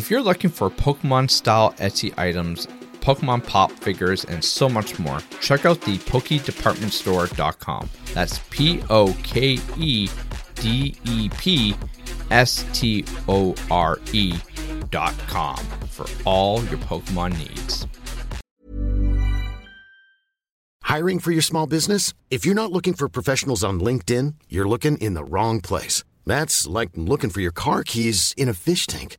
If you're looking for Pokemon style Etsy items, Pokemon pop figures, and so much more, check out the PokeDepartmentStore.com. That's P O K E D E P S T O R E.com for all your Pokemon needs. Hiring for your small business? If you're not looking for professionals on LinkedIn, you're looking in the wrong place. That's like looking for your car keys in a fish tank.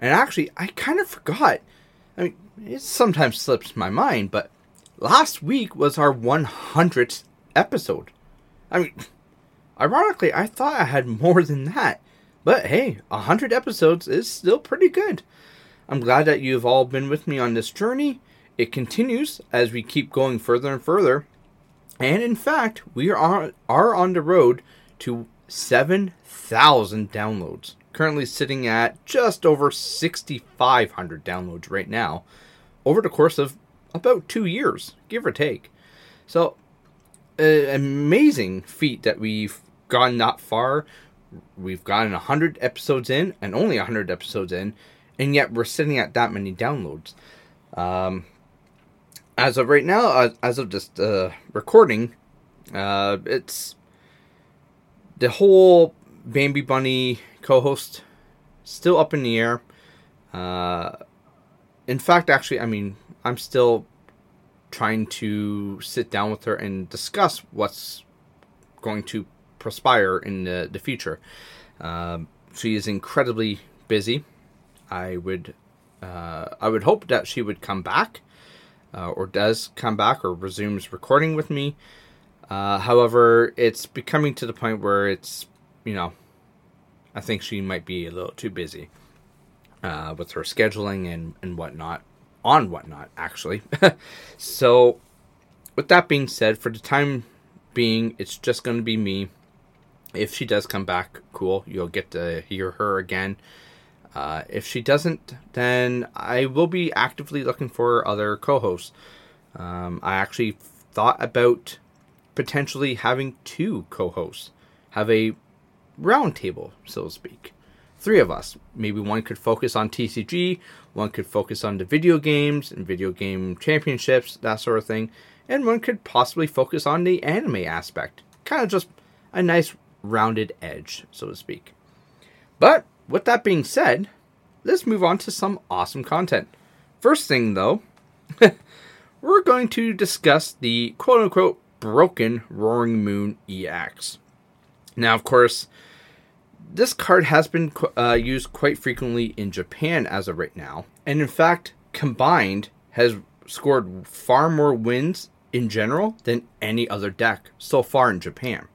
And actually, I kind of forgot. I mean, it sometimes slips my mind, but last week was our 100th episode. I mean, ironically, I thought I had more than that. But hey, 100 episodes is still pretty good. I'm glad that you've all been with me on this journey. It continues as we keep going further and further. And in fact, we are on, are on the road to 7,000 downloads. Currently sitting at just over 6,500 downloads right now over the course of about two years, give or take. So, uh, amazing feat that we've gone that far. We've gotten 100 episodes in, and only 100 episodes in, and yet we're sitting at that many downloads. Um, as of right now, uh, as of just uh, recording, uh, it's the whole Bambi Bunny co-host still up in the air. Uh, in fact, actually, I mean, I'm still trying to sit down with her and discuss what's going to perspire in the, the future. Um, she is incredibly busy. I would uh, I would hope that she would come back, uh, or does come back, or resumes recording with me. Uh, however, it's becoming to the point where it's you know, I think she might be a little too busy uh, with her scheduling and and whatnot on whatnot, actually. so, with that being said, for the time being, it's just going to be me. If she does come back, cool. You'll get to hear her again. Uh, if she doesn't, then I will be actively looking for other co hosts. Um, I actually thought about potentially having two co hosts, have a roundtable, so to speak three of us. Maybe one could focus on TCG, one could focus on the video games and video game championships, that sort of thing, and one could possibly focus on the anime aspect. Kind of just a nice rounded edge, so to speak. But with that being said, let's move on to some awesome content. First thing though, we're going to discuss the quote unquote broken Roaring Moon EX. Now, of course, this card has been uh, used quite frequently in Japan as of right now, and in fact, combined has scored far more wins in general than any other deck so far in Japan.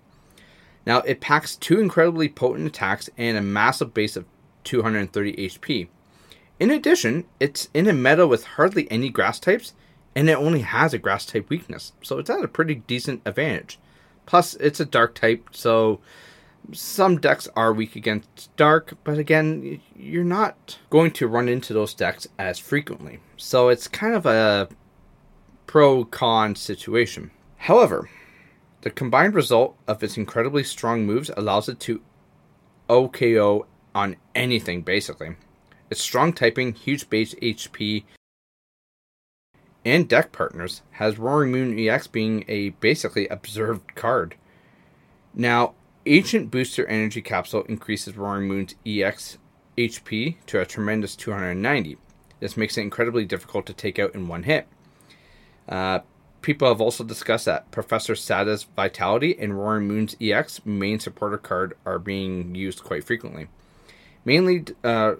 Now, it packs two incredibly potent attacks and a massive base of 230 HP. In addition, it's in a meta with hardly any grass types, and it only has a grass type weakness, so it's at a pretty decent advantage. Plus, it's a dark type, so some decks are weak against dark, but again, you're not going to run into those decks as frequently. So it's kind of a pro con situation. However, the combined result of its incredibly strong moves allows it to OHKO on anything basically. Its strong typing, huge base HP, and deck partners has Roaring Moon EX being a basically observed card. Now, Ancient Booster Energy Capsule increases Roaring Moon's EX HP to a tremendous 290. This makes it incredibly difficult to take out in one hit. Uh, people have also discussed that Professor Sada's Vitality and Roaring Moon's EX main supporter card are being used quite frequently. Mainly, uh,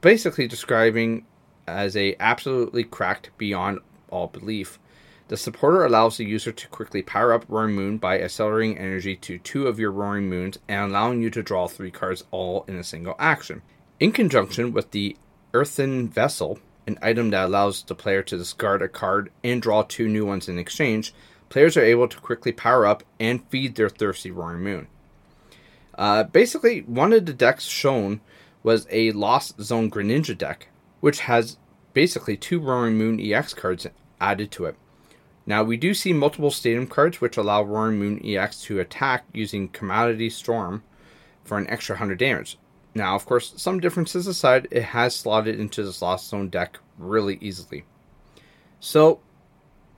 basically describing as a absolutely cracked beyond all belief. The supporter allows the user to quickly power up Roaring Moon by accelerating energy to two of your Roaring Moons and allowing you to draw three cards all in a single action. In conjunction with the Earthen Vessel, an item that allows the player to discard a card and draw two new ones in exchange, players are able to quickly power up and feed their thirsty Roaring Moon. Uh, basically, one of the decks shown was a Lost Zone Greninja deck, which has basically two Roaring Moon EX cards added to it. Now, we do see multiple Stadium cards which allow Roaring Moon EX to attack using Calamity Storm for an extra 100 damage. Now, of course, some differences aside, it has slotted into this Lost Zone deck really easily. So,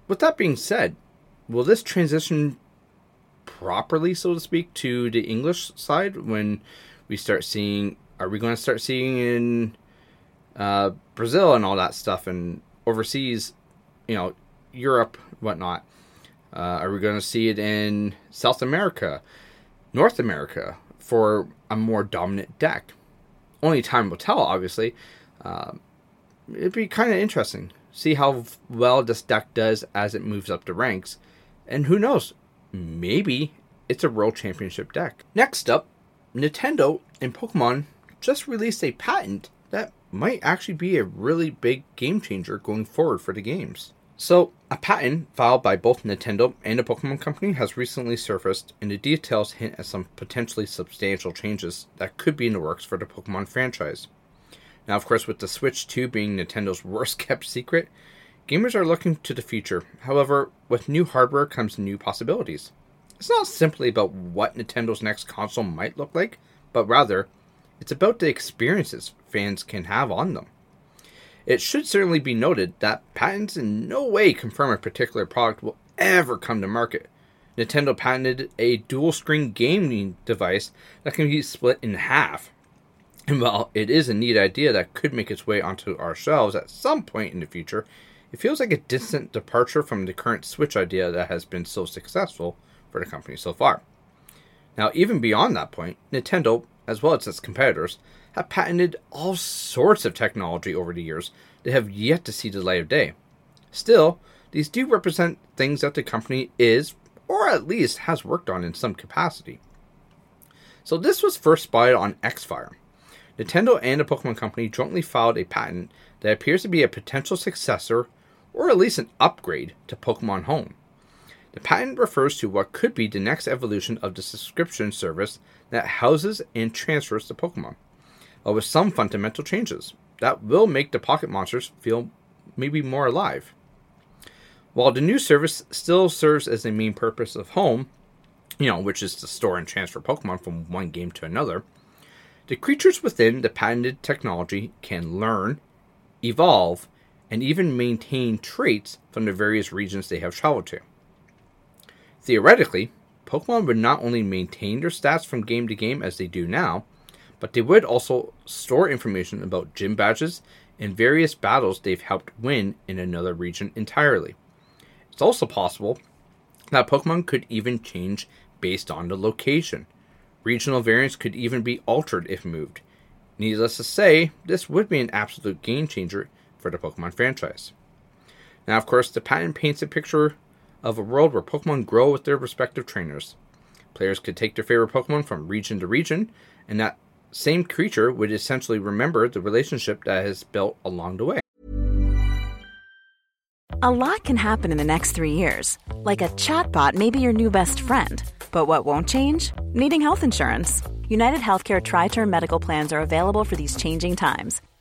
with that being said, will this transition properly, so to speak, to the English side when we start seeing? Are we going to start seeing in uh, Brazil and all that stuff, and overseas, you know, Europe, whatnot? Uh, are we going to see it in South America, North America for a more dominant deck? Only time will tell, obviously. Uh, it'd be kind of interesting. See how well this deck does as it moves up the ranks. And who knows, maybe it's a World Championship deck. Next up, Nintendo and Pokemon just released a patent that might actually be a really big game changer going forward for the games. So, a patent filed by both Nintendo and the Pokemon Company has recently surfaced, and the details hint at some potentially substantial changes that could be in the works for the Pokemon franchise. Now, of course, with the Switch 2 being Nintendo's worst kept secret, gamers are looking to the future. However, with new hardware comes new possibilities. It's not simply about what Nintendo's next console might look like, but rather, it's about the experiences fans can have on them. It should certainly be noted that patents in no way confirm a particular product will ever come to market. Nintendo patented a dual screen gaming device that can be split in half. And while it is a neat idea that could make its way onto our shelves at some point in the future, it feels like a distant departure from the current Switch idea that has been so successful for the company so far. Now, even beyond that point, Nintendo, as well as its competitors, have patented all sorts of technology over the years that have yet to see the light of day. Still, these do represent things that the company is, or at least has worked on in some capacity. So, this was first spotted on Xfire. Nintendo and the Pokemon Company jointly filed a patent that appears to be a potential successor, or at least an upgrade, to Pokemon Home. The patent refers to what could be the next evolution of the subscription service that houses and transfers the Pokemon uh, with some fundamental changes that will make the pocket monsters feel maybe more alive. While the new service still serves as the main purpose of Home, you know, which is to store and transfer Pokemon from one game to another, the creatures within the patented technology can learn, evolve, and even maintain traits from the various regions they have traveled to. Theoretically, Pokemon would not only maintain their stats from game to game as they do now, but they would also store information about gym badges and various battles they've helped win in another region entirely. It's also possible that Pokemon could even change based on the location. Regional variants could even be altered if moved. Needless to say, this would be an absolute game changer for the Pokemon franchise. Now, of course, the patent paints a picture of a world where Pokemon grow with their respective trainers. Players could take their favorite Pokemon from region to region, and that same creature would essentially remember the relationship that has built along the way. A lot can happen in the next three years. Like a chatbot may be your new best friend. But what won't change? Needing health insurance. United Healthcare Tri Term Medical Plans are available for these changing times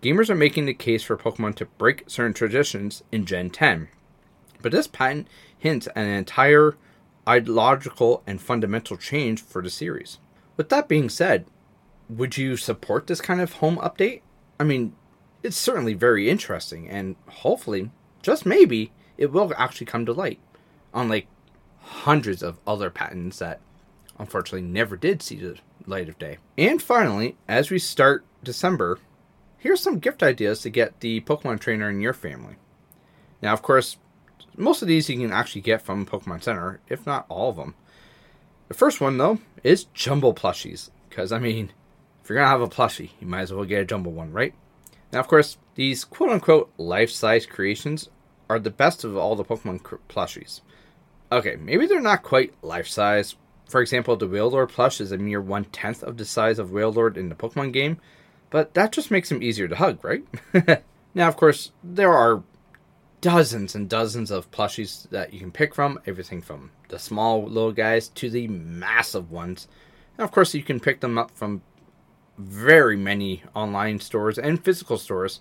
Gamers are making the case for Pokemon to break certain traditions in Gen 10. But this patent hints at an entire ideological and fundamental change for the series. With that being said, would you support this kind of home update? I mean, it's certainly very interesting, and hopefully, just maybe, it will actually come to light. Unlike hundreds of other patents that unfortunately never did see the light of day. And finally, as we start December, here's some gift ideas to get the Pokemon trainer in your family. Now, of course, most of these you can actually get from Pokemon Center, if not all of them. The first one, though, is jumbo plushies. Because, I mean, if you're going to have a plushie, you might as well get a jumbo one, right? Now, of course, these quote unquote life size creations are the best of all the Pokemon plushies. Okay, maybe they're not quite life size. For example, the Wailord plush is a mere one tenth of the size of Wailord in the Pokemon game, but that just makes him easier to hug, right? now, of course, there are dozens and dozens of plushies that you can pick from, everything from the small little guys to the massive ones. And of course, you can pick them up from very many online stores and physical stores,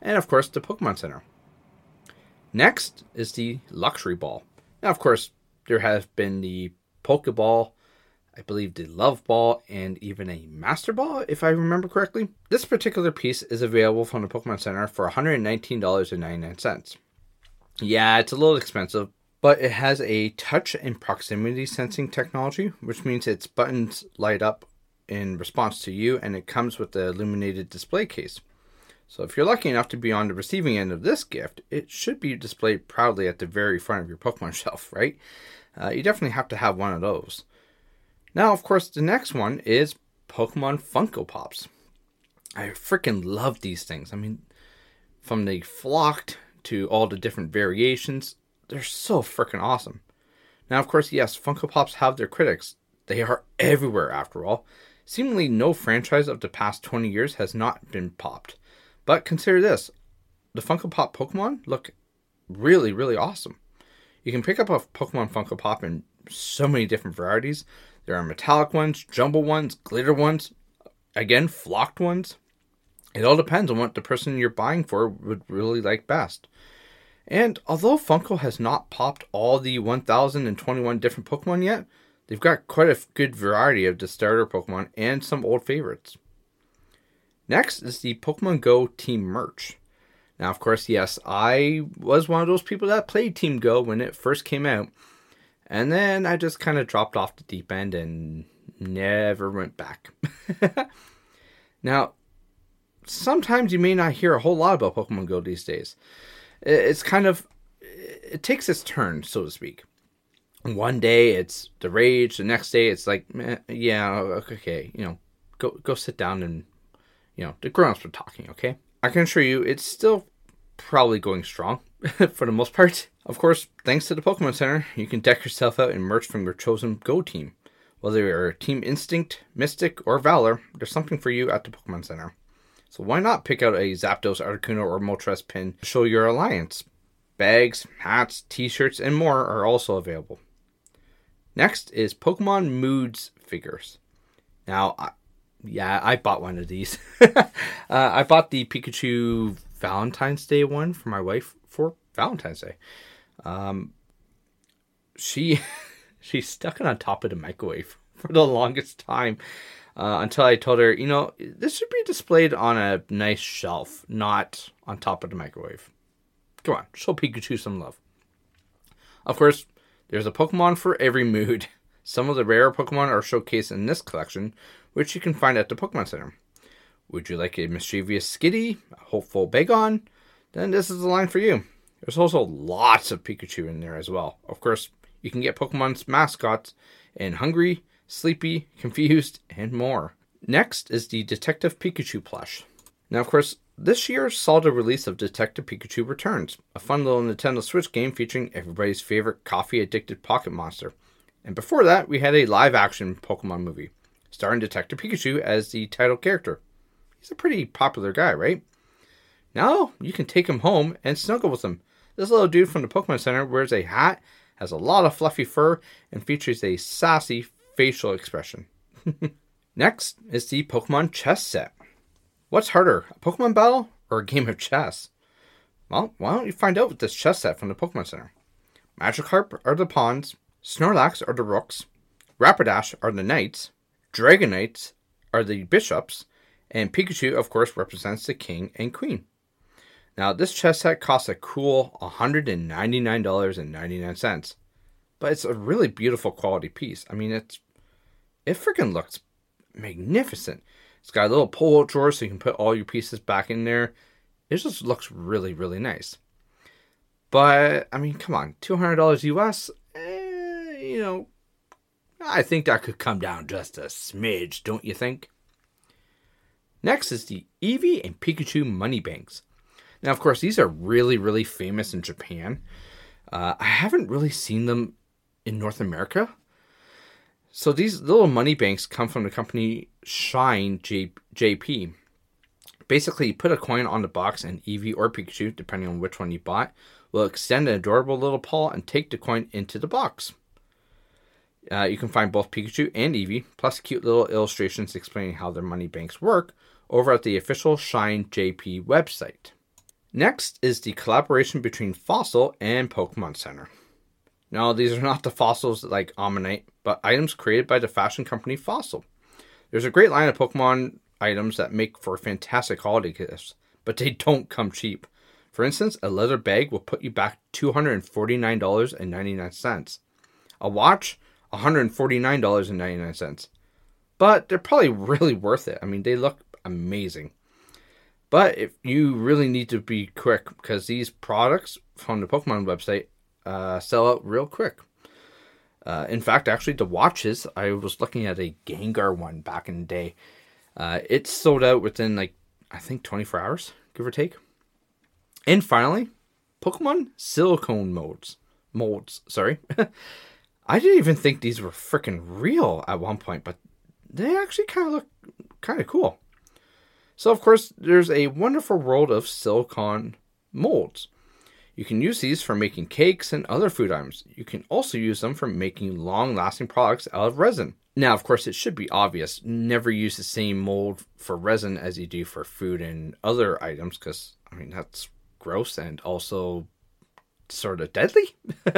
and of course, the Pokemon Center. Next is the Luxury Ball. Now, of course, there have been the Pokeball, I believe the Love Ball, and even a Master Ball, if I remember correctly. This particular piece is available from the Pokemon Center for $119.99. Yeah, it's a little expensive, but it has a touch and proximity sensing technology, which means its buttons light up in response to you, and it comes with the illuminated display case. So if you're lucky enough to be on the receiving end of this gift, it should be displayed proudly at the very front of your Pokemon shelf, right? Uh, you definitely have to have one of those. Now, of course, the next one is Pokemon Funko Pops. I freaking love these things. I mean, from the flocked to all the different variations, they're so freaking awesome. Now, of course, yes, Funko Pops have their critics. They are everywhere, after all. Seemingly, no franchise of the past 20 years has not been popped. But consider this the Funko Pop Pokemon look really, really awesome. You can pick up a Pokemon Funko Pop in so many different varieties. There are metallic ones, jumbo ones, glitter ones, again, flocked ones. It all depends on what the person you're buying for would really like best. And although Funko has not popped all the 1021 different Pokemon yet, they've got quite a good variety of the starter Pokemon and some old favorites. Next is the Pokemon Go Team merch. Now, of course, yes, I was one of those people that played Team Go when it first came out. And then I just kind of dropped off the deep end and never went back. now, sometimes you may not hear a whole lot about Pokemon Go these days. It's kind of, it takes its turn, so to speak. One day it's the rage, the next day it's like, yeah, okay, you know, go go sit down and you know, the grown ups are talking, okay? I can assure you it's still probably going strong for the most part. Of course, thanks to the Pokemon Center, you can deck yourself out in merch from your chosen Go team. Whether you're Team Instinct, Mystic, or Valor, there's something for you at the Pokemon Center. So why not pick out a Zapdos, Articuno, or Moltres pin to show your alliance? Bags, hats, t-shirts, and more are also available. Next is Pokemon Moods figures. Now, yeah, I bought one of these. uh, I bought the Pikachu Valentine's Day one for my wife for Valentine's Day. Um, she she stuck it on top of the microwave for the longest time uh, until I told her, you know, this should be displayed on a nice shelf, not on top of the microwave. Come on, show Pikachu some love. Of course, there's a Pokemon for every mood. Some of the rare Pokemon are showcased in this collection, which you can find at the Pokemon Center. Would you like a mischievous Skitty, a hopeful Bagon? Then this is the line for you. There's also lots of Pikachu in there as well. Of course, you can get Pokemon's mascots in Hungry, Sleepy, Confused, and more. Next is the Detective Pikachu plush. Now, of course, this year saw the release of Detective Pikachu Returns, a fun little Nintendo Switch game featuring everybody's favorite coffee addicted pocket monster. And before that, we had a live action Pokemon movie starring Detective Pikachu as the title character. He's a pretty popular guy, right? Now you can take him home and snuggle with him. This little dude from the Pokemon Center wears a hat, has a lot of fluffy fur, and features a sassy facial expression. Next is the Pokemon chess set. What's harder, a Pokemon battle or a game of chess? Well, why don't you find out with this chess set from the Pokemon Center? Magikarp are the pawns, Snorlax are the rooks, Rapidash are the knights, Dragonites are the bishops, and Pikachu, of course, represents the king and queen. Now, this chess set costs a cool $199.99, but it's a really beautiful quality piece. I mean, it's it freaking looks magnificent. It's got a little pull out drawer so you can put all your pieces back in there. It just looks really, really nice. But I mean, come on, two hundred dollars US. Eh, you know, I think that could come down just a smidge, don't you think? Next is the Eevee and Pikachu money banks. Now, of course, these are really, really famous in Japan. Uh, I haven't really seen them in North America. So these little money banks come from the company Shine J- JP. Basically, you put a coin on the box, and Eevee or Pikachu, depending on which one you bought, will extend an adorable little paw and take the coin into the box. Uh, you can find both Pikachu and Eevee, plus cute little illustrations explaining how their money banks work, over at the official Shine JP website. Next is the collaboration between Fossil and Pokemon Center. Now, these are not the fossils like Omanyte, but items created by the fashion company Fossil. There's a great line of Pokemon items that make for fantastic holiday gifts, but they don't come cheap. For instance, a leather bag will put you back $249.99. A watch, $149.99. But they're probably really worth it. I mean, they look amazing. But if you really need to be quick because these products from the Pokemon website uh, sell out real quick. Uh, in fact, actually, the watches, I was looking at a Gengar one back in the day. Uh, it sold out within like, I think 24 hours, give or take. And finally, Pokemon silicone molds. Molds, sorry. I didn't even think these were freaking real at one point, but they actually kind of look kind of cool. So, of course, there's a wonderful world of silicone molds. You can use these for making cakes and other food items. You can also use them for making long lasting products out of resin. Now, of course, it should be obvious never use the same mold for resin as you do for food and other items because, I mean, that's gross and also sort of deadly.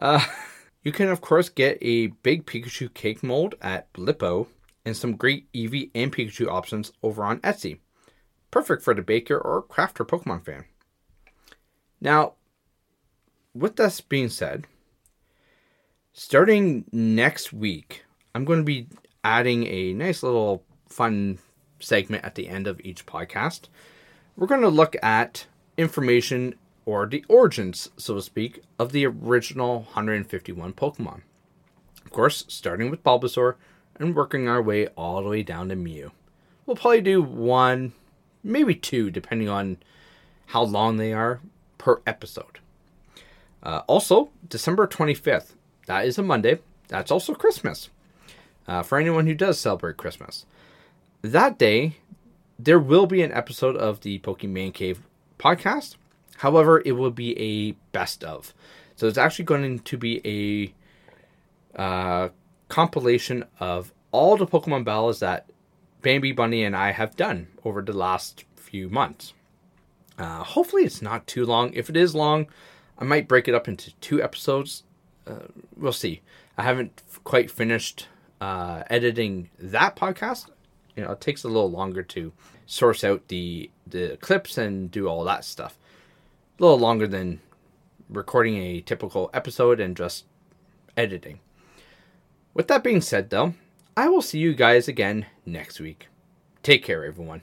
uh, you can, of course, get a big Pikachu cake mold at Blippo and some great Eevee and Pikachu options over on Etsy. Perfect for the baker or crafter Pokemon fan. Now, with this being said, starting next week, I'm going to be adding a nice little fun segment at the end of each podcast. We're going to look at information or the origins, so to speak, of the original 151 Pokemon. Of course, starting with Bulbasaur and working our way all the way down to Mew. We'll probably do one, maybe two, depending on how long they are per episode. Uh, also, December 25th, that is a Monday. That's also Christmas uh, for anyone who does celebrate Christmas. That day, there will be an episode of the Pokemancave podcast. However, it will be a best of. So it's actually going to be a uh, compilation of all the Pokemon battles that Bambi Bunny and I have done over the last few months. Uh, hopefully, it's not too long. If it is long, I might break it up into two episodes. Uh, we'll see. I haven't quite finished uh, editing that podcast. You know, it takes a little longer to source out the the clips and do all that stuff. A little longer than recording a typical episode and just editing. With that being said, though, I will see you guys again next week. Take care, everyone.